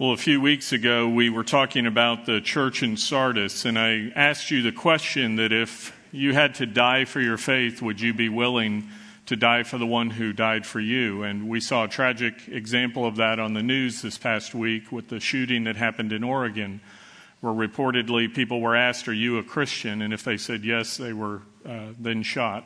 Well, a few weeks ago, we were talking about the church in Sardis, and I asked you the question that if you had to die for your faith, would you be willing to die for the one who died for you? And we saw a tragic example of that on the news this past week with the shooting that happened in Oregon, where reportedly people were asked, Are you a Christian? And if they said yes, they were uh, then shot.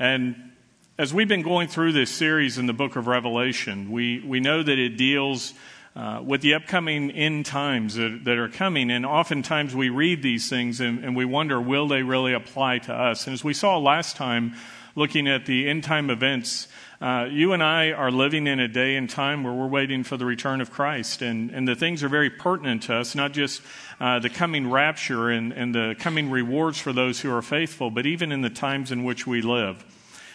And as we've been going through this series in the book of Revelation, we, we know that it deals uh, with the upcoming end times that, that, are coming. And oftentimes we read these things and, and, we wonder, will they really apply to us? And as we saw last time, looking at the end time events, uh, you and I are living in a day and time where we're waiting for the return of Christ. And, and the things are very pertinent to us, not just uh, the coming rapture and, and the coming rewards for those who are faithful, but even in the times in which we live.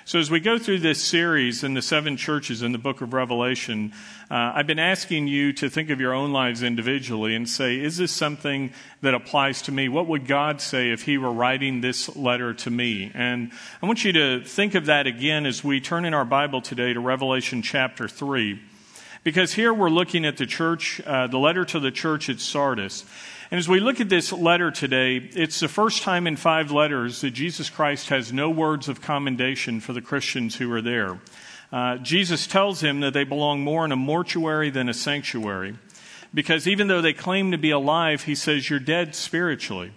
So, as we go through this series in the seven churches in the book of Revelation, uh, I've been asking you to think of your own lives individually and say, is this something that applies to me? What would God say if He were writing this letter to me? And I want you to think of that again as we turn in our Bible today to Revelation chapter 3. Because here we're looking at the church, uh, the letter to the church at Sardis. And as we look at this letter today, it's the first time in five letters that Jesus Christ has no words of commendation for the Christians who are there. Uh, Jesus tells him that they belong more in a mortuary than a sanctuary. Because even though they claim to be alive, he says, You're dead spiritually.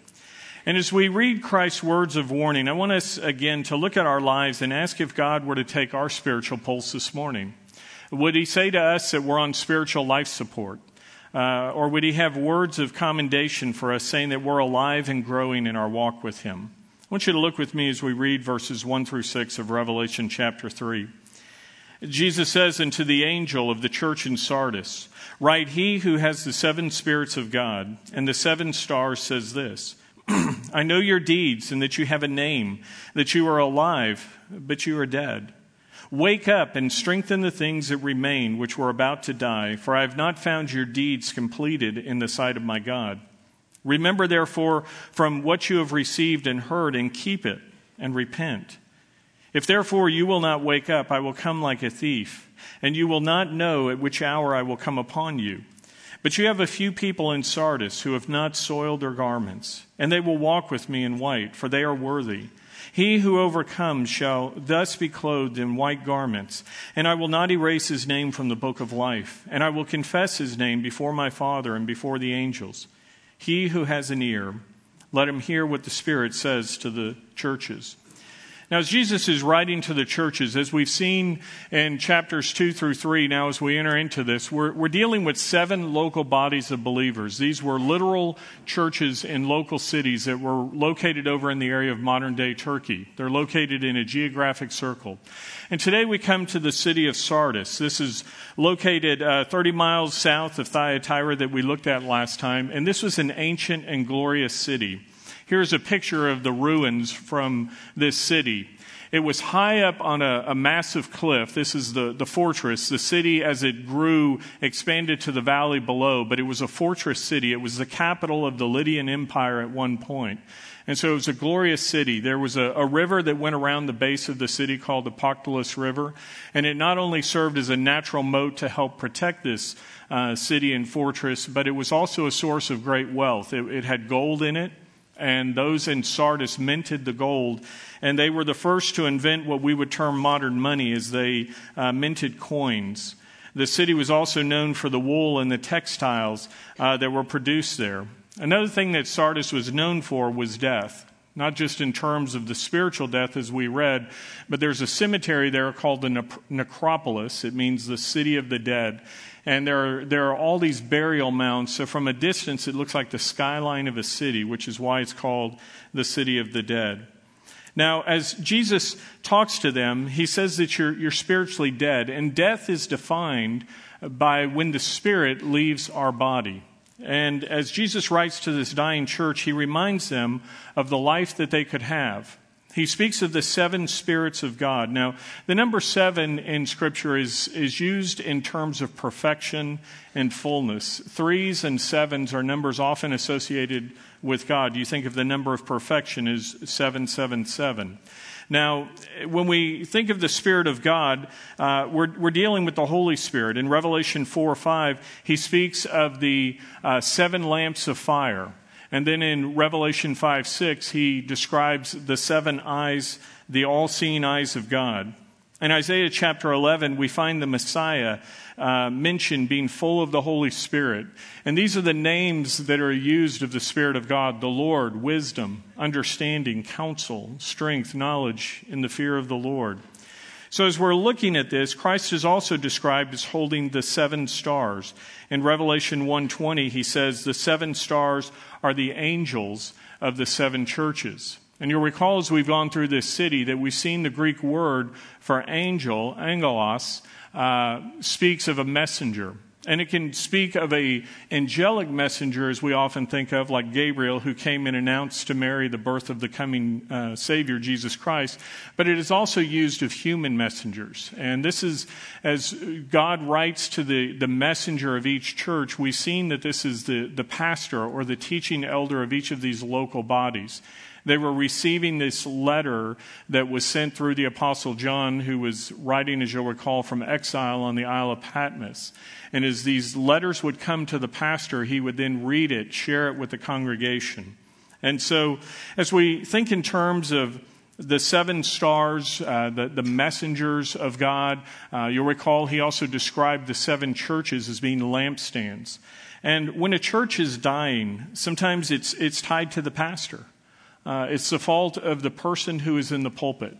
And as we read Christ's words of warning, I want us again to look at our lives and ask if God were to take our spiritual pulse this morning. Would he say to us that we're on spiritual life support? Uh, or would he have words of commendation for us saying that we're alive and growing in our walk with him? I want you to look with me as we read verses 1 through 6 of Revelation chapter 3. Jesus says unto the angel of the church in Sardis, Write, he who has the seven spirits of God and the seven stars says this I know your deeds and that you have a name, that you are alive, but you are dead. Wake up and strengthen the things that remain, which were about to die, for I have not found your deeds completed in the sight of my God. Remember, therefore, from what you have received and heard, and keep it, and repent. If therefore you will not wake up, I will come like a thief, and you will not know at which hour I will come upon you. But you have a few people in Sardis who have not soiled their garments, and they will walk with me in white, for they are worthy. He who overcomes shall thus be clothed in white garments, and I will not erase his name from the book of life, and I will confess his name before my Father and before the angels. He who has an ear, let him hear what the Spirit says to the churches. Now, as Jesus is writing to the churches, as we've seen in chapters 2 through 3, now as we enter into this, we're, we're dealing with seven local bodies of believers. These were literal churches in local cities that were located over in the area of modern day Turkey. They're located in a geographic circle. And today we come to the city of Sardis. This is located uh, 30 miles south of Thyatira that we looked at last time. And this was an ancient and glorious city. Here's a picture of the ruins from this city. It was high up on a, a, massive cliff. This is the, the fortress. The city, as it grew, expanded to the valley below, but it was a fortress city. It was the capital of the Lydian Empire at one point. And so it was a glorious city. There was a, a river that went around the base of the city called the Pactolus River, and it not only served as a natural moat to help protect this uh, city and fortress, but it was also a source of great wealth. It, it had gold in it and those in Sardis minted the gold. And they were the first to invent what we would term modern money as they uh, minted coins. The city was also known for the wool and the textiles uh, that were produced there. Another thing that Sardis was known for was death not just in terms of the spiritual death as we read, but there's a cemetery there called the necropolis. It means the city of the dead. And there are, there are all these burial mounds. So from a distance, it looks like the skyline of a city, which is why it's called the city of the dead. Now, as Jesus talks to them, he says that you're, you're spiritually dead. And death is defined by when the spirit leaves our body. And as Jesus writes to this dying church, he reminds them of the life that they could have. He speaks of the seven spirits of God. Now, the number seven in Scripture is, is used in terms of perfection and fullness. Threes and sevens are numbers often associated with God. You think of the number of perfection as 777. Now, when we think of the Spirit of God, uh, we're, we're dealing with the Holy Spirit. In Revelation 4 or 5, he speaks of the uh, seven lamps of fire. And then in Revelation 5 6, he describes the seven eyes, the all seeing eyes of God. In Isaiah chapter 11, we find the Messiah uh, mentioned being full of the Holy Spirit. And these are the names that are used of the Spirit of God the Lord, wisdom, understanding, counsel, strength, knowledge, in the fear of the Lord. So as we're looking at this, Christ is also described as holding the seven stars. In Revelation 1:20, he says the seven stars are the angels of the seven churches. And you'll recall as we've gone through this city that we've seen the Greek word for angel, angelos, uh, speaks of a messenger. And it can speak of a angelic messenger, as we often think of, like Gabriel, who came and announced to Mary the birth of the coming uh, Savior, Jesus Christ. But it is also used of human messengers. And this is, as God writes to the, the messenger of each church, we've seen that this is the, the pastor or the teaching elder of each of these local bodies. They were receiving this letter that was sent through the Apostle John, who was writing, as you'll recall, from exile on the Isle of Patmos. And as these letters would come to the pastor, he would then read it, share it with the congregation. And so, as we think in terms of the seven stars, uh, the, the messengers of God, uh, you'll recall he also described the seven churches as being lampstands. And when a church is dying, sometimes it's, it's tied to the pastor. Uh, it's the fault of the person who is in the pulpit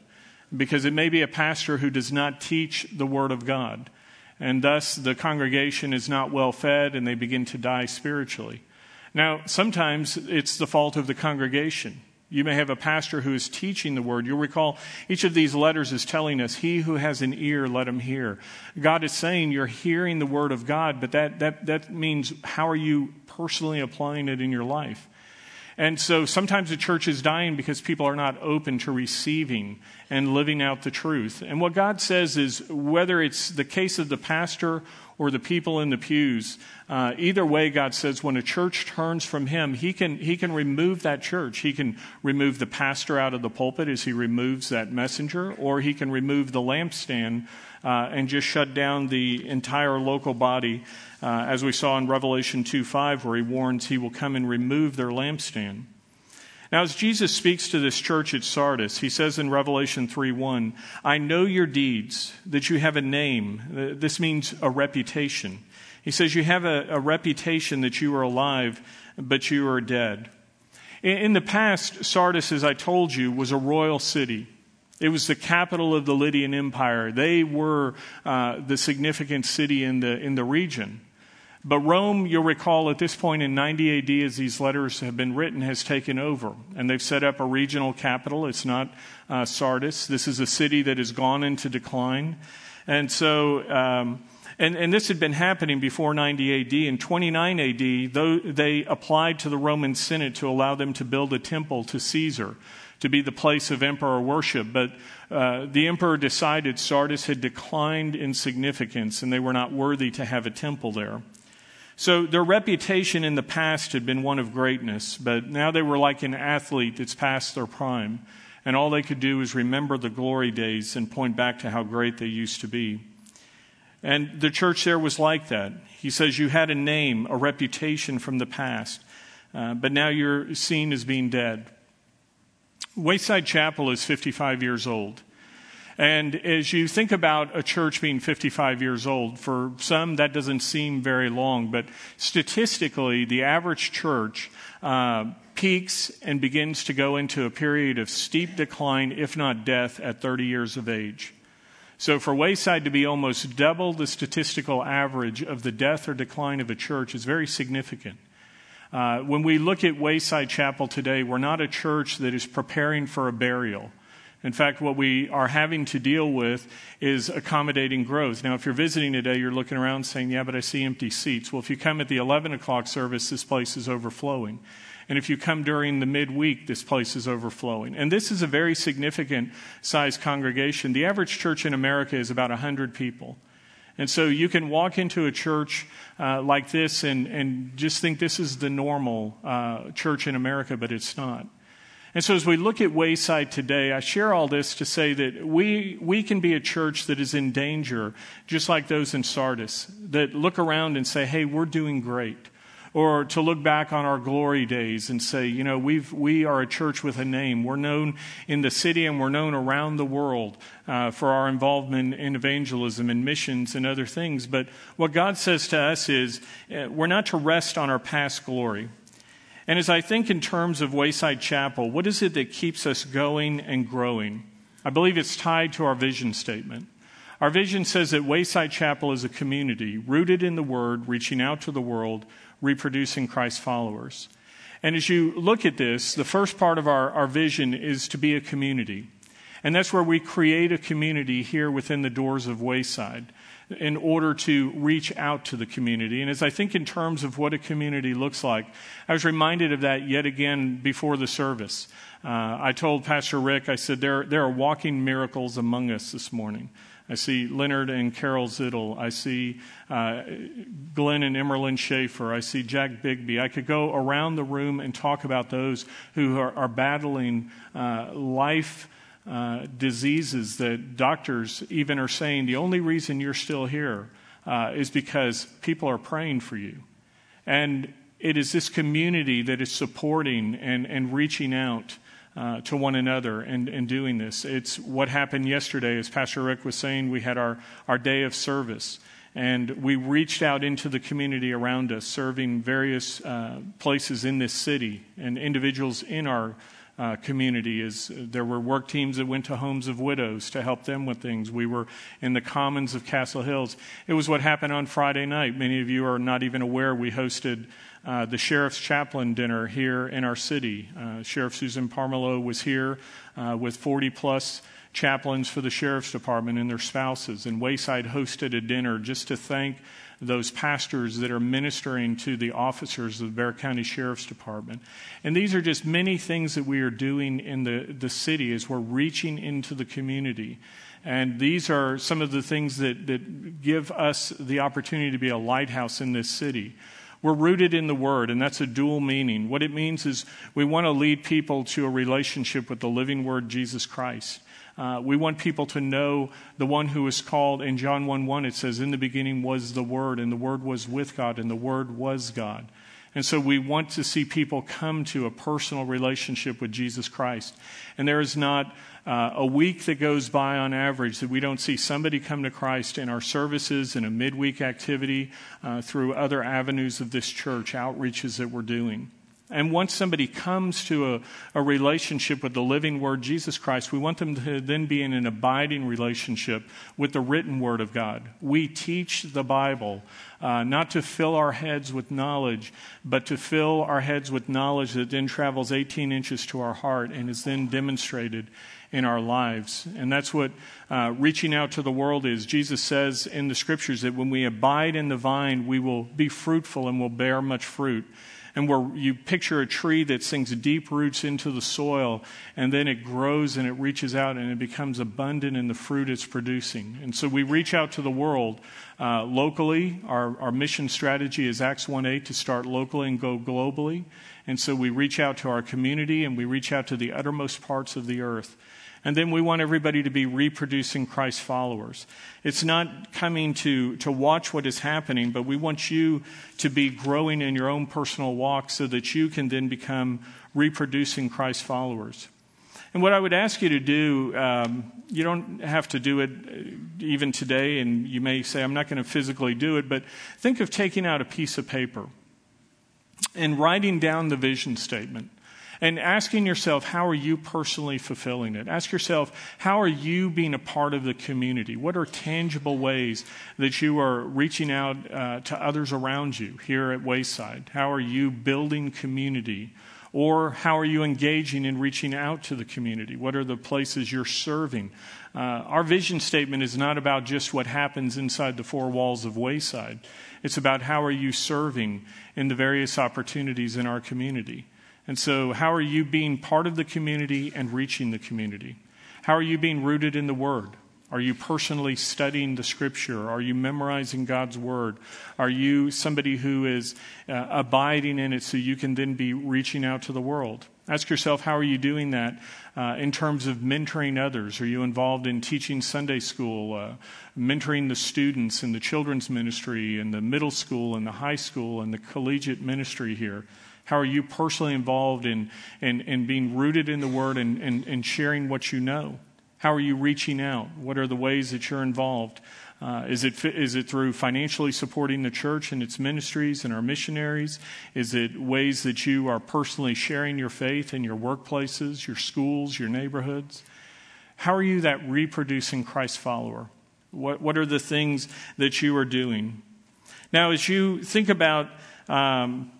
because it may be a pastor who does not teach the Word of God. And thus, the congregation is not well fed and they begin to die spiritually. Now, sometimes it's the fault of the congregation. You may have a pastor who is teaching the word. You'll recall each of these letters is telling us, He who has an ear, let him hear. God is saying you're hearing the word of God, but that, that, that means how are you personally applying it in your life? And so sometimes the church is dying because people are not open to receiving and living out the truth. And what God says is whether it's the case of the pastor or the people in the pews, uh, either way, God says when a church turns from Him, he can, he can remove that church. He can remove the pastor out of the pulpit as He removes that messenger, or He can remove the lampstand uh, and just shut down the entire local body uh, as we saw in Revelation 2 5, where he warns he will come and remove their lampstand. Now, as Jesus speaks to this church at Sardis, he says in Revelation 3 1, I know your deeds, that you have a name. This means a reputation. He says, You have a, a reputation that you are alive, but you are dead. In, in the past, Sardis, as I told you, was a royal city. It was the capital of the Lydian Empire. They were uh, the significant city in the, in the region. But Rome, you'll recall at this point in 90 AD, as these letters have been written, has taken over. And they've set up a regional capital. It's not uh, Sardis. This is a city that has gone into decline. And so, um, and, and this had been happening before 90 AD. In 29 AD, though they applied to the Roman Senate to allow them to build a temple to Caesar to be the place of emperor worship. But uh, the emperor decided Sardis had declined in significance and they were not worthy to have a temple there. So their reputation in the past had been one of greatness, but now they were like an athlete that's past their prime. And all they could do was remember the glory days and point back to how great they used to be. And the church there was like that. He says, You had a name, a reputation from the past, uh, but now you're seen as being dead. Wayside Chapel is 55 years old. And as you think about a church being 55 years old, for some that doesn't seem very long, but statistically, the average church uh, peaks and begins to go into a period of steep decline, if not death, at 30 years of age. So for Wayside to be almost double the statistical average of the death or decline of a church is very significant. Uh, when we look at Wayside Chapel today, we're not a church that is preparing for a burial. In fact, what we are having to deal with is accommodating growth. Now, if you're visiting today, you're looking around saying, Yeah, but I see empty seats. Well, if you come at the 11 o'clock service, this place is overflowing. And if you come during the midweek, this place is overflowing. And this is a very significant size congregation. The average church in America is about 100 people. And so you can walk into a church uh, like this and, and just think this is the normal uh, church in America, but it's not. And so, as we look at Wayside today, I share all this to say that we, we can be a church that is in danger, just like those in Sardis, that look around and say, hey, we're doing great. Or to look back on our glory days and say, you know, we've, we are a church with a name. We're known in the city and we're known around the world uh, for our involvement in evangelism and missions and other things. But what God says to us is uh, we're not to rest on our past glory. And as I think in terms of Wayside Chapel, what is it that keeps us going and growing? I believe it's tied to our vision statement. Our vision says that Wayside Chapel is a community rooted in the Word, reaching out to the world, reproducing Christ followers. And as you look at this, the first part of our, our vision is to be a community. And that's where we create a community here within the doors of Wayside in order to reach out to the community. And as I think in terms of what a community looks like, I was reminded of that yet again before the service. Uh, I told Pastor Rick, I said, there, there are walking miracles among us this morning. I see Leonard and Carol Zittel. I see uh, Glenn and Emerlyn Schaefer. I see Jack Bigby. I could go around the room and talk about those who are, are battling uh, life uh, diseases that doctors even are saying the only reason you're still here uh, is because people are praying for you. And it is this community that is supporting and, and reaching out uh, to one another and, and doing this. It's what happened yesterday, as Pastor Rick was saying, we had our, our day of service. And we reached out into the community around us, serving various uh, places in this city and individuals in our uh, community is there were work teams that went to homes of widows to help them with things. We were in the commons of Castle Hills. It was what happened on Friday night. Many of you are not even aware we hosted uh, the sheriff's chaplain dinner here in our city. Uh, Sheriff Susan Pamerleau was here uh, with 40 plus chaplains for the sheriff's department and their spouses. And Wayside hosted a dinner just to thank those pastors that are ministering to the officers of the Bexar County Sheriff's Department. And these are just many things that we are doing in the, the city as we're reaching into the community. And these are some of the things that, that give us the opportunity to be a lighthouse in this city. We're rooted in the Word, and that's a dual meaning. What it means is we want to lead people to a relationship with the living Word, Jesus Christ. Uh, we want people to know the one who is called in John 1 1, it says, In the beginning was the Word, and the Word was with God, and the Word was God. And so we want to see people come to a personal relationship with Jesus Christ. And there is not uh, a week that goes by on average that we don't see somebody come to Christ in our services, in a midweek activity, uh, through other avenues of this church, outreaches that we're doing. And once somebody comes to a, a, relationship with the living Word, Jesus Christ, we want them to then be in an abiding relationship with the written Word of God. We teach the Bible uh, not to fill our heads with knowledge, but to fill our heads with knowledge that then travels 18 inches to our heart and is then demonstrated in our lives. And that's what uh, reaching out to the world is. Jesus says in the scriptures that when we abide in the vine, we will be fruitful and will bear much fruit and where you picture a tree that sinks deep roots into the soil and then it grows and it reaches out and it becomes abundant in the fruit it's producing. And so we reach out to the world uh, locally. Our, our mission strategy is Acts 1 8 to start locally and go globally. And so we reach out to our community and we reach out to the uttermost parts of the earth. And then we want everybody to be reproducing Christ followers. It's not coming to, to watch what is happening, but we want you to be growing in your own personal walk so that you can then become reproducing Christ followers. And what I would ask you to do, um, you don't have to do it uh, even today, and you may say, I'm not going to physically do it, but think of taking out a piece of paper and writing down the vision statement and asking yourself, how are you personally fulfilling it? Ask yourself, how are you being a part of the community? What are tangible ways that you are reaching out uh, to others around you here at Wayside? How are you building community? Or how are you engaging in reaching out to the community? What are the places you're serving? Uh, our vision statement is not about just what happens inside the four walls of Wayside. It's about how are you serving in the various opportunities in our community. And so, how are you being part of the community and reaching the community? How are you being rooted in the Word? Are you personally studying the Scripture? Are you memorizing God's Word? Are you somebody who is uh, abiding in it so you can then be reaching out to the world? Ask yourself, how are you doing that uh, in terms of mentoring others? Are you involved in teaching Sunday school, uh, mentoring the students in the children's ministry, in the middle school, and the high school, and the collegiate ministry here? How are you personally involved in, in, in being rooted in the Word and, and, and sharing what you know? How are you reaching out? What are the ways that you're involved? Uh, is, it, is it through financially supporting the church and its ministries and our missionaries? Is it ways that you are personally sharing your faith in your workplaces, your schools, your neighborhoods? How are you that reproducing Christ follower? What, what are the things that you are doing? Now, as you think about um,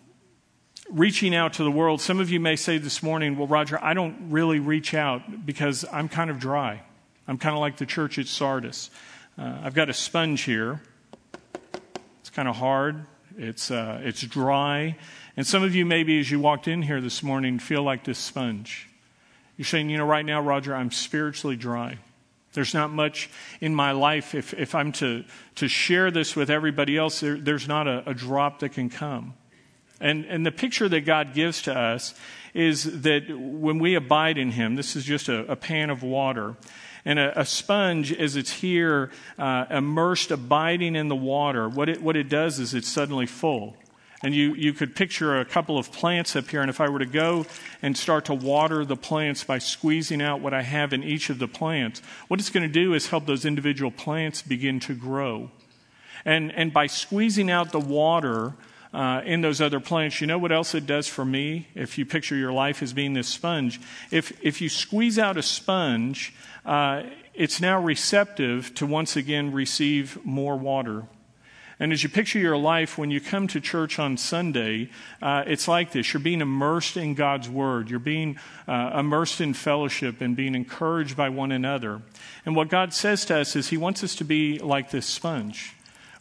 reaching out to the world, some of you may say this morning, well, Roger, I don't really reach out because I'm kind of dry. I'm kind of like the church at Sardis. Uh, I've got a sponge here. It's kind of hard. It's uh, it's dry, and some of you maybe as you walked in here this morning feel like this sponge. You're saying, you know, right now, Roger, I'm spiritually dry. There's not much in my life. If, if I'm to, to share this with everybody else, there, there's not a, a drop that can come. And, and the picture that God gives to us is that when we abide in Him, this is just a, a pan of water. And a, a sponge, as it's here, uh, immersed, abiding in the water, what it, what it does is it's suddenly full. And you, you could picture a couple of plants up here, and if I were to go and start to water the plants by squeezing out what I have in each of the plants, what it's going to do is help those individual plants begin to grow. And, and by squeezing out the water, uh, in those other plants, you know what else it does for me? If you picture your life as being this sponge, if, if you squeeze out a sponge, uh, it's now receptive to once again receive more water. And as you picture your life, when you come to church on Sunday, uh, it's like this. You're being immersed in God's Word. You're being uh, immersed in fellowship and being encouraged by one another. And what God says to us is He wants us to be like this sponge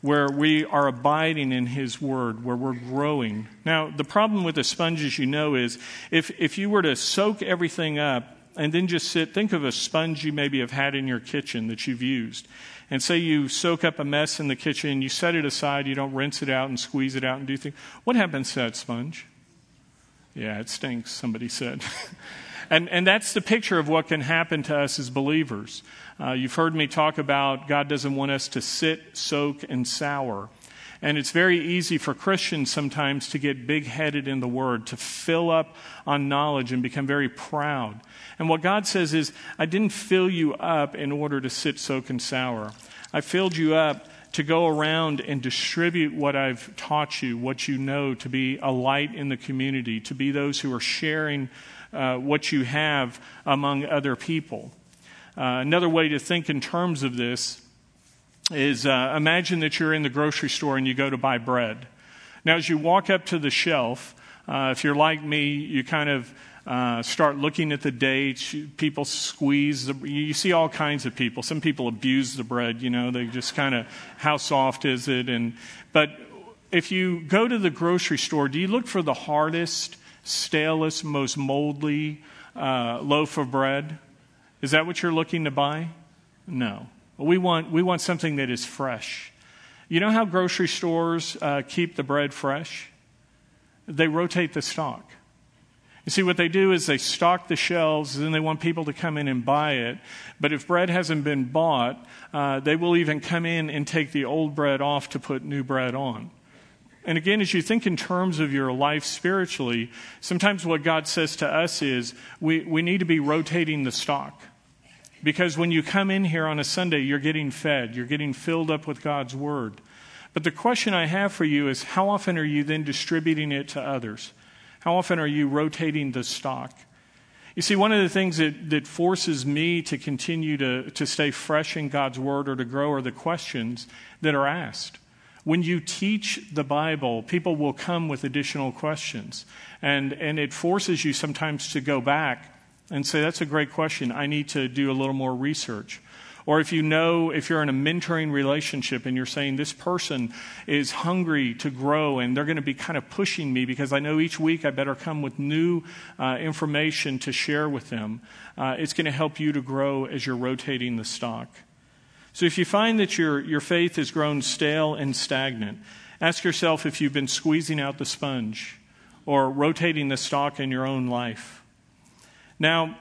where we are abiding in His Word, where we're growing. Now, the problem with a sponge, as you know, is if, if you were to soak everything up and then just sit, think of a sponge you maybe have had in your kitchen that you've used. And say you soak up a mess in the kitchen, you set it aside, you don't rinse it out and squeeze it out and do things. What happens to that sponge? Yeah, it stinks, somebody said. and, and that's the picture of what can happen to us as believers. Uh, you've heard me talk about God doesn't want us to sit, soak, and sour. And it's very easy for Christians sometimes to get big headed in the Word, to fill up on knowledge and become very proud. And what God says is, I didn't fill you up in order to sit, soak, and sour. I filled you up to go around and distribute what I've taught you, what you know, to be a light in the community, to be those who are sharing uh, what you have among other people. Uh, another way to think in terms of this is uh, imagine that you're in the grocery store and you go to buy bread. Now, as you walk up to the shelf, uh, if you're like me, you kind of uh, start looking at the dates. People squeeze. The, you see all kinds of people. Some people abuse the bread. You know, they just kind of, how soft is it? And but if you go to the grocery store, do you look for the hardest, stalest, most moldy uh, loaf of bread? Is that what you're looking to buy? No. We want, we want something that is fresh. You know how grocery stores uh, keep the bread fresh? They rotate the stock. You see, what they do is they stock the shelves, and then they want people to come in and buy it. But if bread hasn't been bought, uh, they will even come in and take the old bread off to put new bread on. And again, as you think in terms of your life spiritually, sometimes what God says to us is we, we need to be rotating the stock. Because when you come in here on a Sunday, you're getting fed, you're getting filled up with God's Word. But the question I have for you is how often are you then distributing it to others? How often are you rotating the stock? You see, one of the things that, that forces me to continue to, to stay fresh in God's Word or to grow are the questions that are asked. When you teach the Bible, people will come with additional questions. And, and it forces you sometimes to go back and say, That's a great question. I need to do a little more research. Or if you know, if you're in a mentoring relationship and you're saying, This person is hungry to grow and they're going to be kind of pushing me because I know each week I better come with new uh, information to share with them, uh, it's going to help you to grow as you're rotating the stock. So if you find that your, your faith has grown stale and stagnant, ask yourself if you've been squeezing out the sponge or rotating the stock in your own life. Now,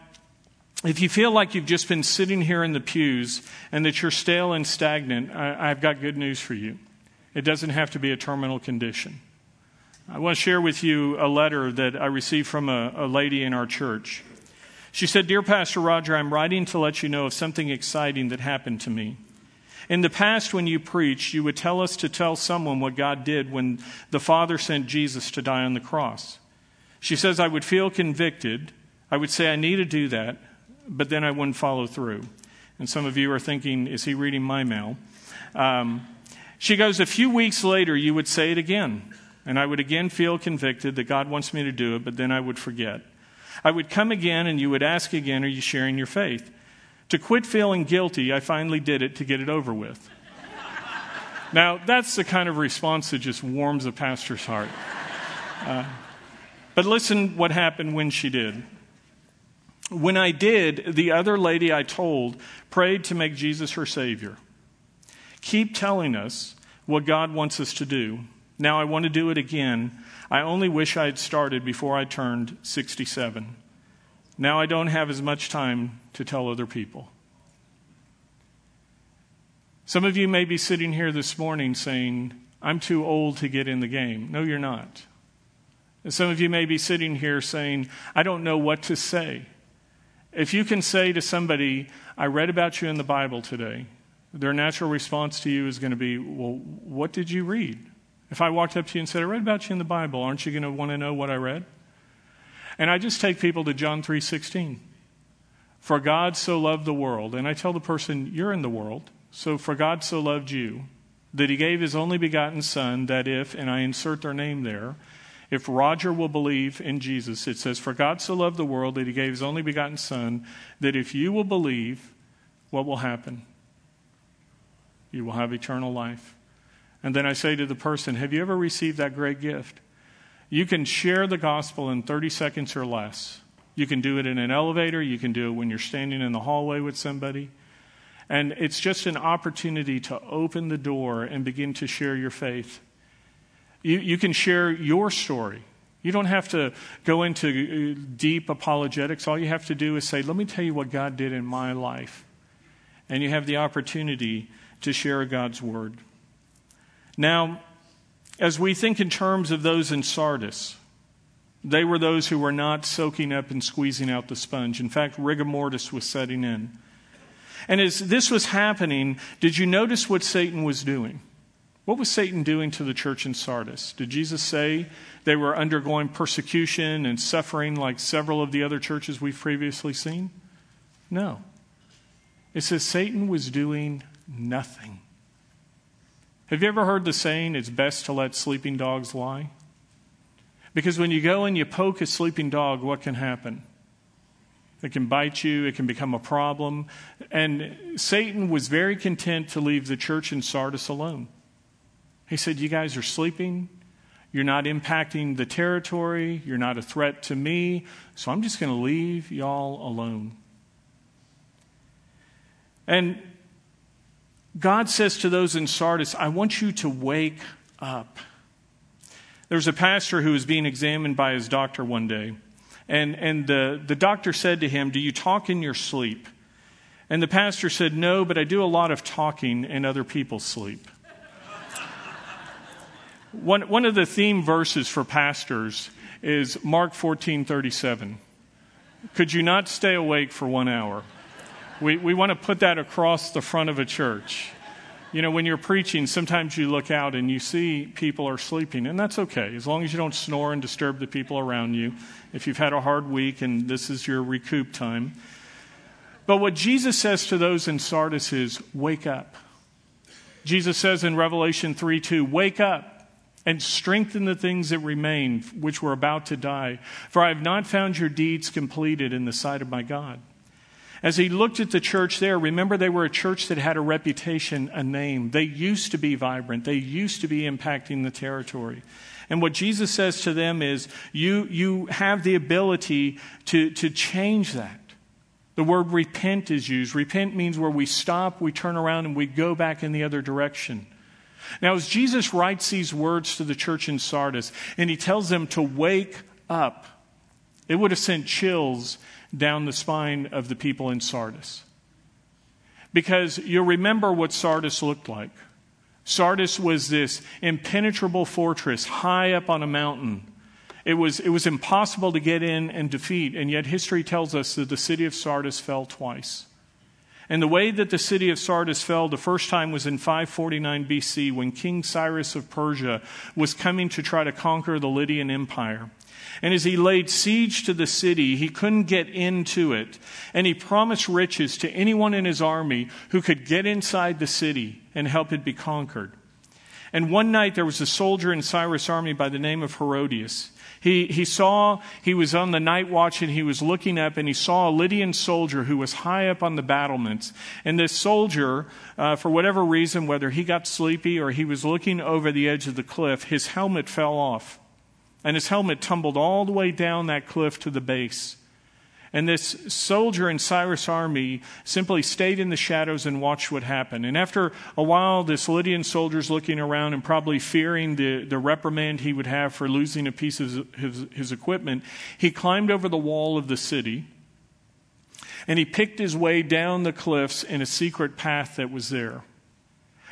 if you feel like you've just been sitting here in the pews and that you're stale and stagnant, I, have got good news for you. It doesn't have to be a terminal condition. I want to share with you a letter that I received from a, a lady in our church. She said, Dear Pastor Roger, I'm writing to let you know of something exciting that happened to me. In the past, when you preached, you would tell us to tell someone what God did when the Father sent Jesus to die on the cross. She says, I would feel convicted. I would say, I need to do that but then I wouldn't follow through. And some of you are thinking, is he reading my mail? Um, she goes, A few weeks later, you would say it again. And I would again feel convicted that God wants me to do it, but then I would forget. I would come again and you would ask again, Are you sharing your faith? To quit feeling guilty, I finally did it to get it over with. now, that's the kind of response that just warms a pastor's heart. Uh, but listen what happened when she did. When I did, the other lady I told prayed to make Jesus her Savior. Keep telling us what God wants us to do. Now I want to do it again. I only wish I had started before I turned 67. Now I don't have as much time to tell other people. Some of you may be sitting here this morning saying, I'm too old to get in the game. No, you're not. And some of you may be sitting here saying, I don't know what to say. If you can say to somebody, I read about you in the Bible today, their natural response to you is going to be, Well, what did you read? If I walked up to you and said, I read about you in the Bible, aren't you going to want to know what I read? And I just take people to John 3:16. For God so loved the world, and I tell the person, you're in the world. So for God so loved you that he gave his only begotten son that if and I insert their name there, if Roger will believe in Jesus, it says, For God so loved the world that he gave his only begotten Son, that if you will believe, what will happen? You will have eternal life. And then I say to the person, Have you ever received that great gift? You can share the gospel in 30 seconds or less. You can do it in an elevator, you can do it when you're standing in the hallway with somebody. And it's just an opportunity to open the door and begin to share your faith. You, you can share your story. You don't have to go into uh, deep apologetics. All you have to do is say, Let me tell you what God did in my life. And you have the opportunity to share God's word. Now, as we think in terms of those in Sardis, they were those who were not soaking up and squeezing out the sponge. In fact, rigor mortis was setting in. And as this was happening, did you notice what Satan was doing? What was Satan doing to the church in Sardis? Did Jesus say they were undergoing persecution and suffering like several of the other churches we've previously seen? No. It says Satan was doing nothing. Have you ever heard the saying, it's best to let sleeping dogs lie? Because when you go and you poke a sleeping dog, what can happen? It can bite you, it can become a problem. And Satan was very content to leave the church in Sardis alone. He said, You guys are sleeping. You're not impacting the territory. You're not a threat to me. So I'm just going to leave y'all alone. And God says to those in Sardis, I want you to wake up. There was a pastor who was being examined by his doctor one day. And, and the, the doctor said to him, Do you talk in your sleep? And the pastor said, No, but I do a lot of talking in other people's sleep. One, one of the theme verses for pastors is Mark 14 37. Could you not stay awake for one hour? We, we want to put that across the front of a church. You know, when you're preaching, sometimes you look out and you see people are sleeping, and that's okay, as long as you don't snore and disturb the people around you. If you've had a hard week and this is your recoup time. But what Jesus says to those in Sardis is, wake up. Jesus says in Revelation 3 2, wake up and strengthen the things that remain, which were about to die. For I have not found your deeds completed in the sight of my God. As he looked at the church there, remember they were a church that had a reputation, a name. They used to be vibrant, they used to be impacting the territory. And what Jesus says to them is, you, you have the ability to, to change that. The word repent is used. Repent means where we stop, we turn around, and we go back in the other direction. Now, as Jesus writes these words to the church in Sardis and he tells them to wake up, it would have sent chills down the spine of the people in Sardis. Because you'll remember what Sardis looked like. Sardis was this impenetrable fortress high up on a mountain. It was, it was impossible to get in and defeat, and yet history tells us that the city of Sardis fell twice. And the way that the city of Sardis fell the first time was in 549 BC when King Cyrus of Persia was coming to try to conquer the Lydian Empire. And as he laid siege to the city, he couldn't get into it. And he promised riches to anyone in his army who could get inside the city and help it be conquered. And one night there was a soldier in Cyrus' army by the name of Herodias. He, he saw, he was on the night watch and he was looking up and he saw a Lydian soldier who was high up on the battlements. And this soldier, uh, for whatever reason, whether he got sleepy or he was looking over the edge of the cliff, his helmet fell off and his helmet tumbled all the way down that cliff to the base. And this soldier in Cyrus' army simply stayed in the shadows and watched what happened. And after a while, this Lydian soldier's looking around and probably fearing the, the reprimand he would have for losing a piece of his, his equipment, he climbed over the wall of the city and he picked his way down the cliffs in a secret path that was there.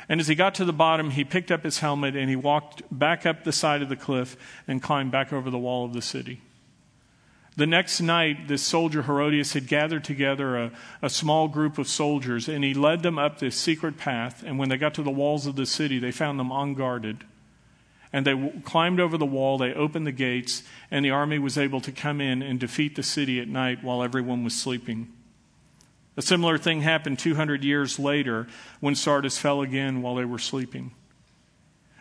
And as he got to the bottom, he picked up his helmet and he walked back up the side of the cliff and climbed back over the wall of the city. The next night, this soldier Herodias had gathered together a, a, small group of soldiers and he led them up this secret path. And when they got to the walls of the city, they found them unguarded. And they w- climbed over the wall, they opened the gates, and the army was able to come in and defeat the city at night while everyone was sleeping. A similar thing happened 200 years later when Sardis fell again while they were sleeping.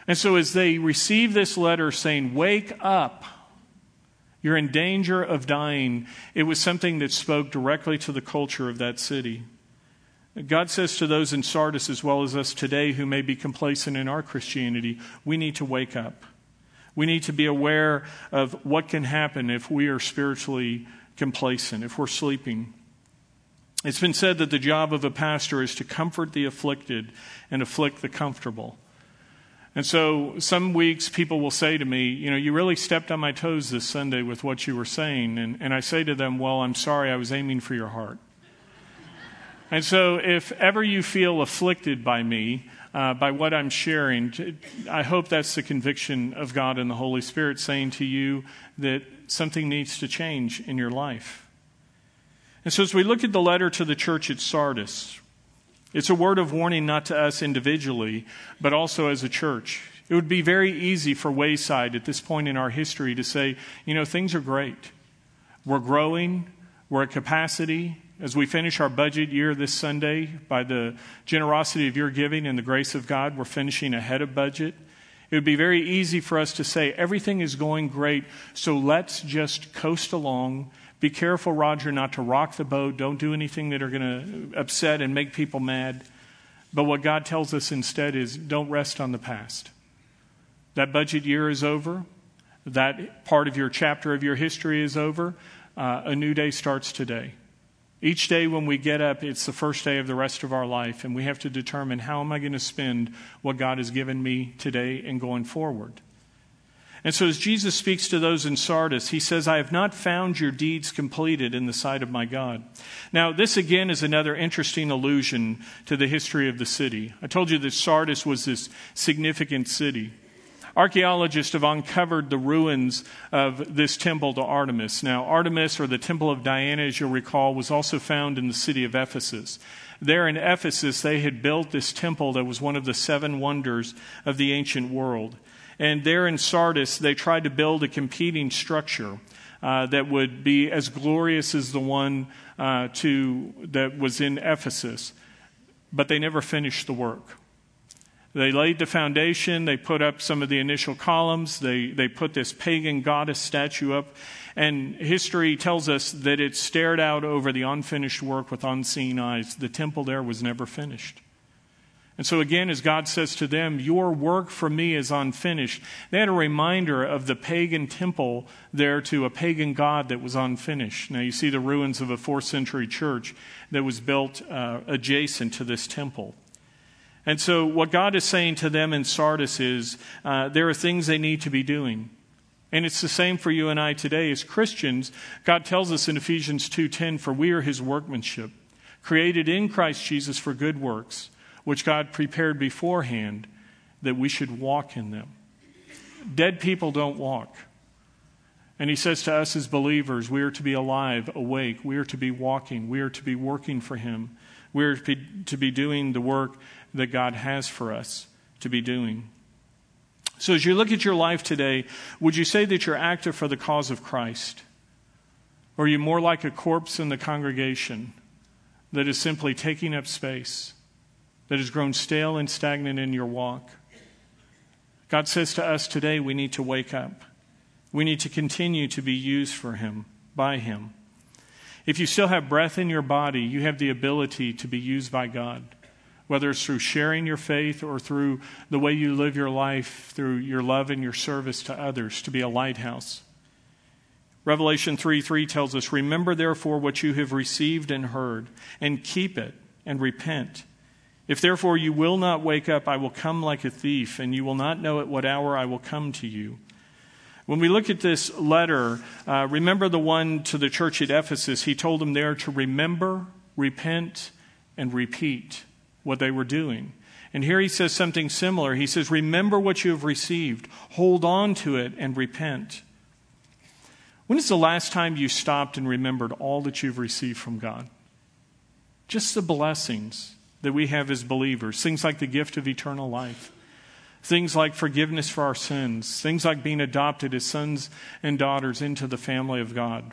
And so, as they received this letter saying, Wake up, you're in danger of dying, it was something that spoke directly to the culture of that city. God says to those in Sardis, as well as us today who may be complacent in our Christianity, we need to wake up. We need to be aware of what can happen if we are spiritually complacent, if we're sleeping. It's been said that the job of a pastor is to comfort the afflicted and afflict the comfortable. And so some weeks people will say to me, You know, you really stepped on my toes this Sunday with what you were saying. And, and I say to them, Well, I'm sorry, I was aiming for your heart. and so if ever you feel afflicted by me, uh, by what I'm sharing, I hope that's the conviction of God and the Holy Spirit saying to you that something needs to change in your life. And so, as we look at the letter to the church at Sardis, it's a word of warning not to us individually, but also as a church. It would be very easy for Wayside at this point in our history to say, you know, things are great. We're growing, we're at capacity. As we finish our budget year this Sunday, by the generosity of your giving and the grace of God, we're finishing ahead of budget. It would be very easy for us to say, everything is going great, so let's just coast along be careful, Roger, not to rock the boat. Don't do anything that are going to upset and make people mad. But what God tells us instead is don't rest on the past. That budget year is over. That part of your chapter of your history is over. Uh, a new day starts today. Each day when we get up, it's the first day of the rest of our life, and we have to determine how am I going to spend what God has given me today and going forward. And so, as Jesus speaks to those in Sardis, he says, I have not found your deeds completed in the sight of my God. Now, this again is another interesting allusion to the history of the city. I told you that Sardis was this significant city. Archaeologists have uncovered the ruins of this temple to Artemis. Now, Artemis, or the Temple of Diana, as you'll recall, was also found in the city of Ephesus. There in Ephesus, they had built this temple that was one of the seven wonders of the ancient world. And there in Sardis, they tried to build a competing structure uh, that would be as glorious as the one uh, to, that was in Ephesus. But they never finished the work. They laid the foundation, they put up some of the initial columns, they, they put this pagan goddess statue up, and history tells us that it stared out over the unfinished work with unseen eyes. The temple there was never finished. And so, again, as God says to them, Your work for me is unfinished, they had a reminder of the pagan temple there to a pagan god that was unfinished. Now, you see the ruins of a fourth century church that was built uh, adjacent to this temple. And so, what God is saying to them in Sardis is uh, there are things they need to be doing. And it's the same for you and I today as Christians. God tells us in Ephesians 2:10 for we are his workmanship, created in Christ Jesus for good works, which God prepared beforehand that we should walk in them. Dead people don't walk. And he says to us as believers, we are to be alive, awake. We are to be walking. We are to be working for him. We are to be, doing the work that God has for us to be doing. So, as you look at your life today, would you say that you're active for the cause of Christ? Or are you more like a corpse in the congregation that is simply taking up space, that has grown stale and stagnant in your walk? God says to us today we need to wake up. We need to continue to be used for Him, by Him. If you still have breath in your body, you have the ability to be used by God whether it's through sharing your faith or through the way you live your life, through your love and your service to others, to be a lighthouse. Revelation 3 3 tells us, Remember therefore what you have received and heard, and keep it, and repent. If therefore you will not wake up, I will come like a thief, and you will not know at what hour I will come to you. When we look at this letter, uh, remember the one to the church at Ephesus. He told them there to remember, repent, and repeat what they were doing. And here he says something similar. He says, Remember what you have received, hold on to it, and repent. When is the last time you stopped and remembered all that you've received from God? Just the blessings that we have as believers, things like the gift of eternal life, things like forgiveness for our sins, things like being adopted as sons and daughters into the family of God.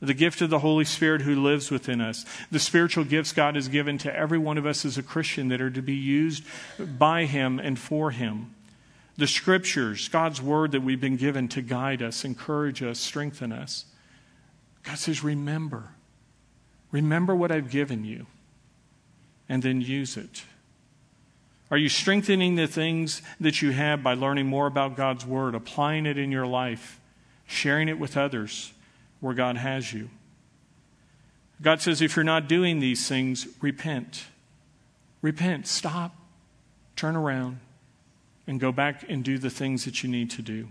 The gift of the Holy Spirit who lives within us, the spiritual gifts God has given to every one of us as a Christian that are to be used by Him and for Him, the scriptures, God's word that we've been given to guide us, encourage us, strengthen us. God says, Remember. Remember what I've given you, and then use it. Are you strengthening the things that you have by learning more about God's Word, applying it in your life, sharing it with others? where God has you. God says, if you're not doing these things, repent. Repent. Stop. Turn around and go back and do the things that you need to do.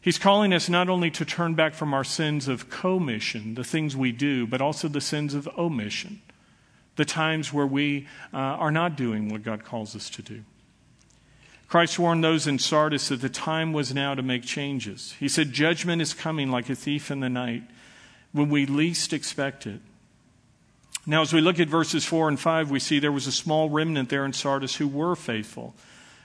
He's calling us not only to turn back from our sins of commission, the things we do, but also the sins of omission, the times where we uh, are not doing what God calls us to do. Christ warned those in Sardis that the time was now to make changes. He said, Judgment is coming like a thief in the night when we least expect it. Now, as we look at verses 4 and 5, we see there was a small remnant there in Sardis who were faithful.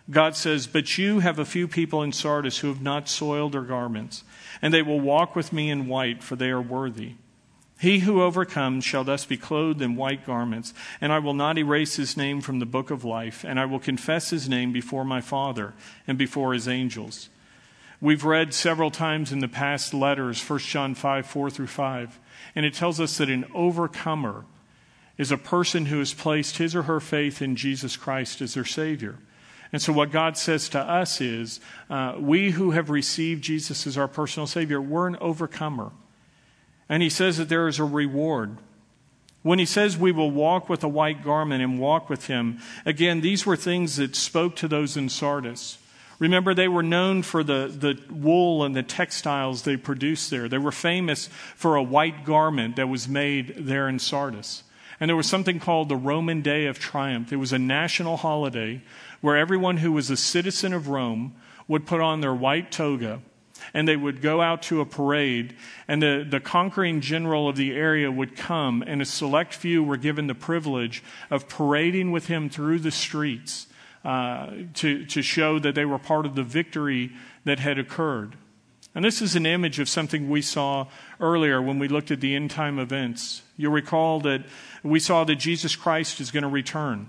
God says, But you have a few people in Sardis who have not soiled their garments, and they will walk with me in white, for they are worthy. He who overcomes shall thus be clothed in white garments, and I will not erase his name from the book of life, and I will confess his name before my Father and before his angels. We've read several times in the past letters, 1 John 5, 4 through 5, and it tells us that an overcomer is a person who has placed his or her faith in Jesus Christ as their Savior. And so, what God says to us is, uh, we who have received Jesus as our personal Savior, we're an overcomer. And he says that there is a reward. When he says we will walk with a white garment and walk with him, again, these were things that spoke to those in Sardis. Remember, they were known for the, the wool and the textiles they produced there. They were famous for a white garment that was made there in Sardis. And there was something called the Roman Day of Triumph. It was a national holiday where everyone who was a citizen of Rome would put on their white toga and they would go out to a parade, and the, the conquering general of the area would come, and a select few were given the privilege of parading with him through the streets uh, to, to show that they were part of the victory that had occurred. And this is an image of something we saw earlier when we looked at the end time events. You'll recall that we saw that Jesus Christ is going to return.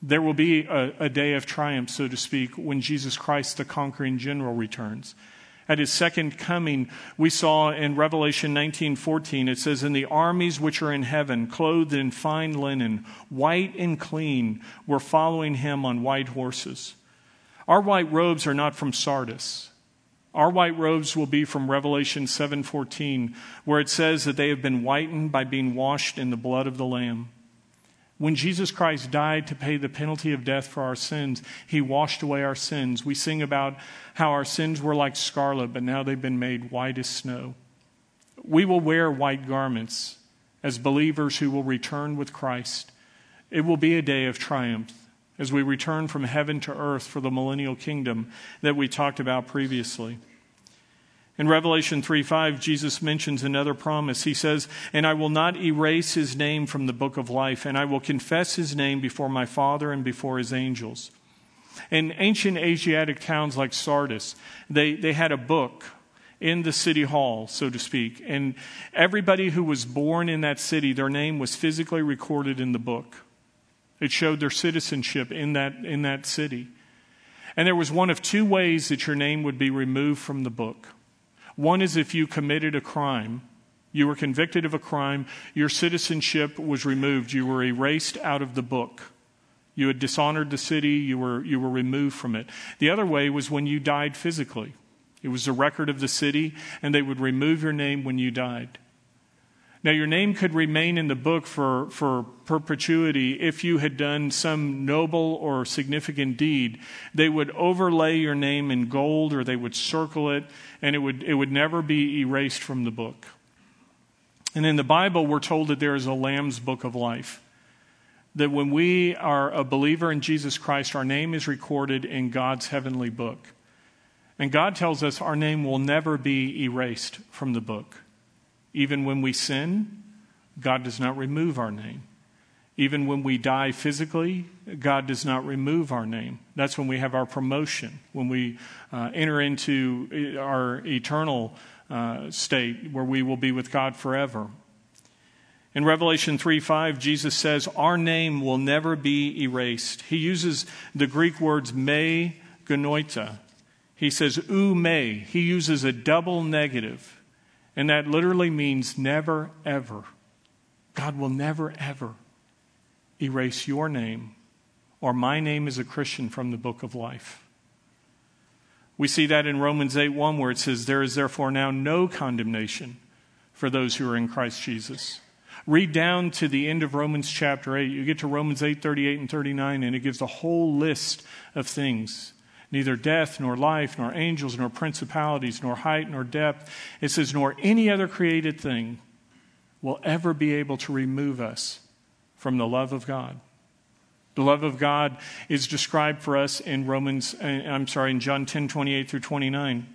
There will be a, a, day of triumph, so to speak, when Jesus Christ, the conquering general, returns at his second coming, we saw in Revelation 19:14 it says in the armies which are in heaven clothed in fine linen white and clean were following him on white horses. Our white robes are not from Sardis. Our white robes will be from Revelation 7:14 where it says that they have been whitened by being washed in the blood of the lamb. When Jesus Christ died to pay the penalty of death for our sins, he washed away our sins. We sing about how our sins were like scarlet, but now they've been made white as snow. We will wear white garments as believers who will return with Christ. It will be a day of triumph as we return from heaven to earth for the millennial kingdom that we talked about previously. In Revelation 3 5, Jesus mentions another promise. He says, And I will not erase his name from the book of life, and I will confess his name before my Father and before his angels. In ancient Asiatic towns like Sardis, they, they had a book in the city hall, so to speak. And everybody who was born in that city, their name was physically recorded in the book. It showed their citizenship in that, in that city. And there was one of two ways that your name would be removed from the book. One is if you committed a crime, you were convicted of a crime, your citizenship was removed, you were erased out of the book. You had dishonored the city, you were, you were removed from it. The other way was when you died physically. It was a record of the city, and they would remove your name when you died. Now, your name could remain in the book for, for perpetuity if you had done some noble or significant deed. They would overlay your name in gold or they would circle it, and it would, it would never be erased from the book. And in the Bible, we're told that there is a Lamb's book of life. That when we are a believer in Jesus Christ, our name is recorded in God's heavenly book. And God tells us our name will never be erased from the book. Even when we sin, God does not remove our name. Even when we die physically, God does not remove our name. That's when we have our promotion, when we uh, enter into our eternal uh, state where we will be with God forever. In Revelation 3 5, Jesus says, Our name will never be erased. He uses the Greek words me genoita. He says, ou me. He uses a double negative. And that literally means never, ever. God will never, ever erase your name or my name as a Christian from the book of life. We see that in Romans 8 1, where it says, There is therefore now no condemnation for those who are in Christ Jesus. Read down to the end of Romans chapter 8. You get to Romans 8 38 and 39, and it gives a whole list of things neither death, nor life, nor angels, nor principalities, nor height, nor depth. It says, nor any other created thing will ever be able to remove us from the love of God. The love of God is described for us in Romans, uh, I'm sorry, in John 10 28 through 29.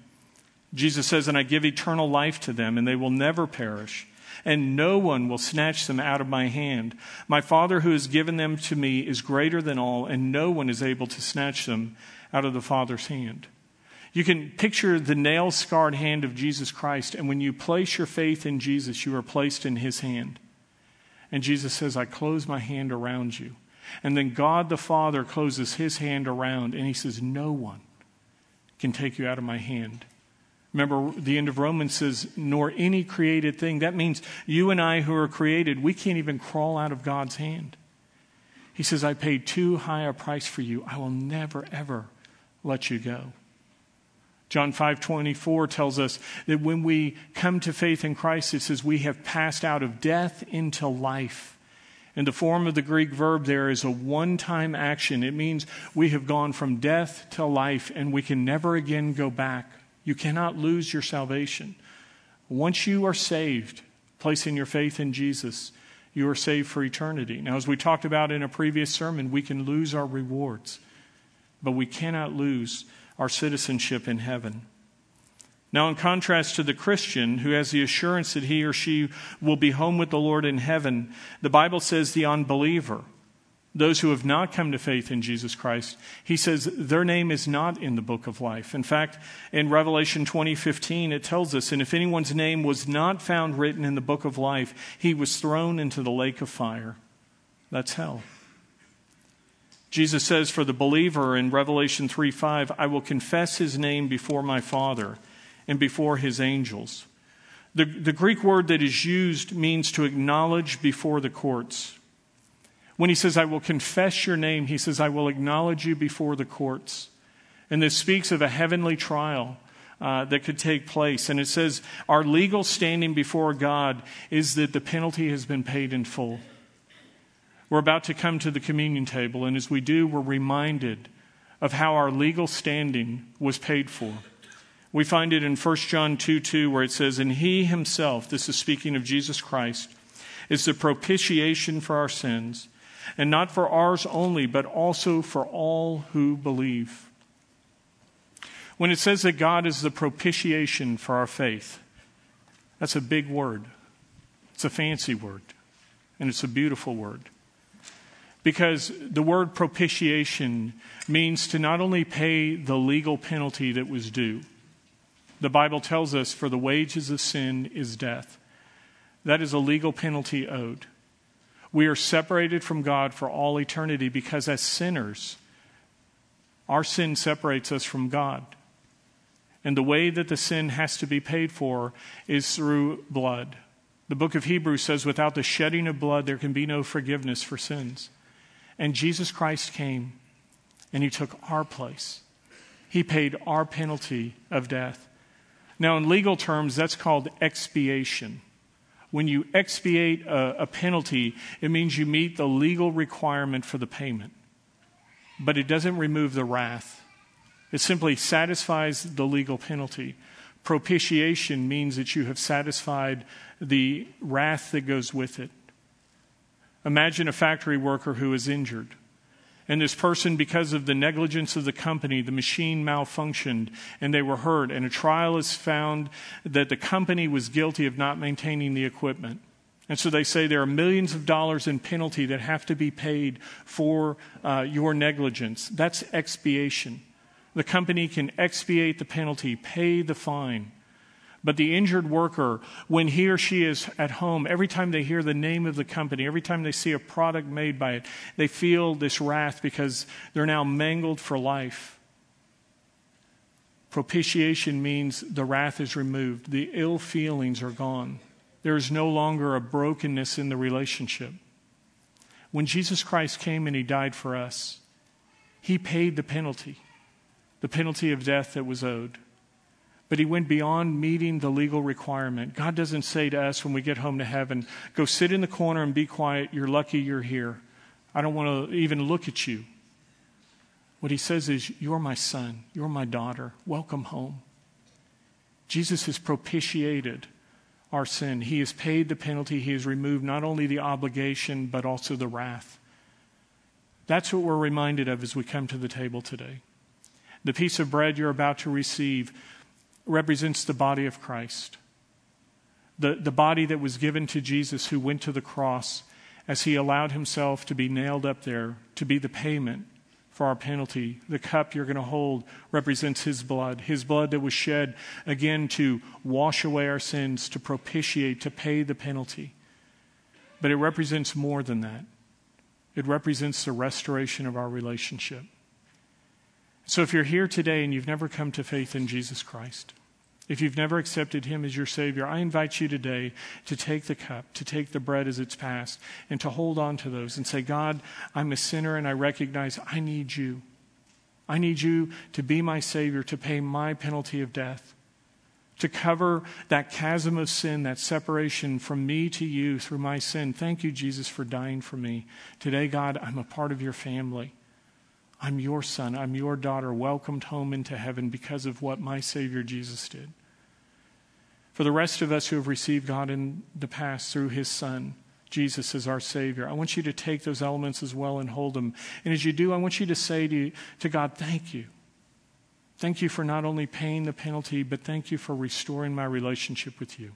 Jesus says, And I give eternal life to them, and they will never perish, and no one will snatch them out of my hand. My Father who has given them to me is greater than all, and no one is able to snatch them out of the Father's hand. You can picture the nail scarred hand of Jesus Christ, and when you place your faith in Jesus, you are placed in his hand. And Jesus says, I close my hand around you. And then God the Father closes his hand around, and he says, No one can take you out of my hand. Remember, the end of Romans says, nor any created thing. That means you and I who are created, we can't even crawl out of God's hand. He says, I paid too high a price for you. I will never, ever let you go. John 5:24 tells us that when we come to faith in Christ it says we have passed out of death into life. And the form of the Greek verb there is a one-time action. It means we have gone from death to life and we can never again go back. You cannot lose your salvation. Once you are saved, placing your faith in Jesus, you are saved for eternity. Now, as we talked about in a previous sermon, we can lose our rewards but we cannot lose our citizenship in heaven. Now, in contrast to the Christian who has the assurance that he or she will be home with the Lord in heaven, the Bible says the unbeliever, those who have not come to faith in Jesus Christ, he says their name is not in the book of life. In fact, in Revelation 20:15 it tells us, and if anyone's name was not found written in the book of life, he was thrown into the lake of fire. That's hell. Jesus says for the believer in Revelation 3 5, I will confess his name before my Father and before his angels. The, the Greek word that is used means to acknowledge before the courts. When he says, I will confess your name, he says, I will acknowledge you before the courts. And this speaks of a heavenly trial uh, that could take place. And it says, our legal standing before God is that the penalty has been paid in full. We're about to come to the communion table, and as we do, we're reminded of how our legal standing was paid for. We find it in 1 John 2 2, where it says, And he himself, this is speaking of Jesus Christ, is the propitiation for our sins, and not for ours only, but also for all who believe. When it says that God is the propitiation for our faith, that's a big word. It's a fancy word, and it's a beautiful word. Because the word propitiation means to not only pay the legal penalty that was due, the Bible tells us, for the wages of sin is death. That is a legal penalty owed. We are separated from God for all eternity because, as sinners, our sin separates us from God. And the way that the sin has to be paid for is through blood. The book of Hebrews says, without the shedding of blood, there can be no forgiveness for sins. And Jesus Christ came and he took our place. He paid our penalty of death. Now, in legal terms, that's called expiation. When you expiate a, a, penalty, it means you meet the legal requirement for the payment. But it doesn't remove the wrath, it simply satisfies the legal penalty. Propitiation means that you have satisfied the wrath that goes with it. Imagine a factory worker who is injured. And this person, because of the negligence of the company, the machine malfunctioned and they were hurt. And a trial is found that the company was guilty of not maintaining the equipment. And so they say there are millions of dollars in penalty that have to be paid for uh, your negligence. That's expiation. The company can expiate the penalty, pay the fine. But the injured worker, when he or she is at home, every time they hear the name of the company, every time they see a product made by it, they feel this wrath because they're now mangled for life. Propitiation means the wrath is removed, the ill feelings are gone. There is no longer a brokenness in the relationship. When Jesus Christ came and he died for us, he paid the penalty, the penalty of death that was owed but he went beyond meeting the legal requirement. God doesn't say to us when we get home to heaven, go sit in the corner and be quiet. You're lucky you're here. I don't want to even look at you. What he says is, You're my son. You're my daughter. Welcome home. Jesus has propitiated our sin. He has paid the penalty. He has removed not only the obligation, but also the wrath. That's what we're reminded of as we come to the table today. The piece of bread you're about to receive represents the body of Christ. The, the body that was given to Jesus who went to the cross as he allowed himself to be nailed up there to be the payment for our penalty. The cup you're going to hold represents his blood, his blood that was shed again to wash away our sins, to propitiate, to pay the penalty. But it represents more than that. It represents the restoration of our relationship. So if you're here today and you've never come to faith in Jesus Christ, if you've never accepted him as your Savior, I invite you today to take the cup, to take the bread as it's passed, and to hold on to those and say, God, I'm a sinner and I recognize I need you. I need you to be my Savior, to pay my penalty of death, to cover that chasm of sin, that separation from me to you through my sin. Thank you, Jesus, for dying for me. Today, God, I'm a part of your family. I'm your son, I'm your daughter, welcomed home into heaven because of what my Savior Jesus did. For the rest of us who have received God in the past through his Son, Jesus as our Savior, I want you to take those elements as well and hold them. And as you do, I want you to say to, to God, Thank you. Thank you for not only paying the penalty, but thank you for restoring my relationship with you.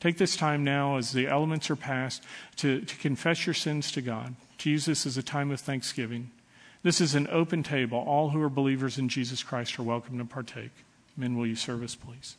Take this time now as the elements are passed to, to confess your sins to God, to use this as a time of thanksgiving. This is an open table. All who are believers in Jesus Christ are welcome to partake. Men, will you serve us, please?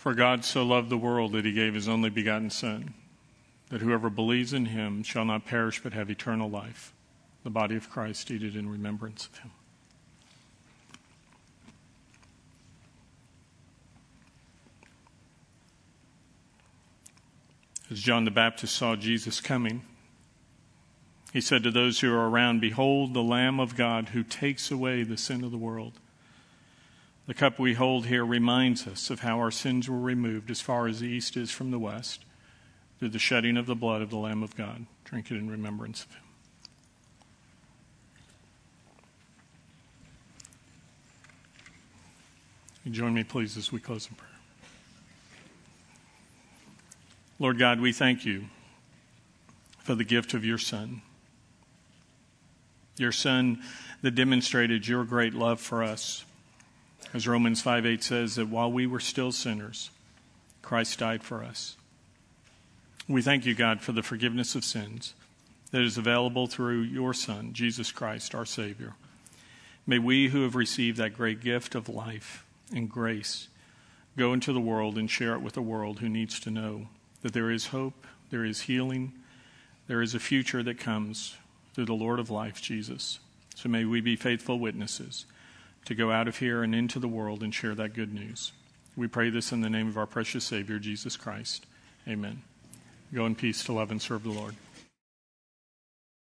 For God so loved the world that he gave his only begotten Son, that whoever believes in him shall not perish but have eternal life. The body of Christ, eat it in remembrance of him. As John the Baptist saw Jesus coming, he said to those who are around, Behold the Lamb of God who takes away the sin of the world. The cup we hold here reminds us of how our sins were removed as far as the east is from the west through the shedding of the blood of the Lamb of God. Drink it in remembrance of him. You join me, please, as we close in prayer. Lord God, we thank you for the gift of your Son. Your Son that demonstrated your great love for us as Romans 5 8 says, that while we were still sinners, Christ died for us. We thank you, God, for the forgiveness of sins that is available through your Son, Jesus Christ, our Savior. May we who have received that great gift of life and grace go into the world and share it with the world who needs to know that there is hope, there is healing, there is a future that comes through the Lord of life, Jesus. So may we be faithful witnesses to go out of here and into the world and share that good news. We pray this in the name of our precious Savior, Jesus Christ. Amen. Go in peace to love and serve the Lord.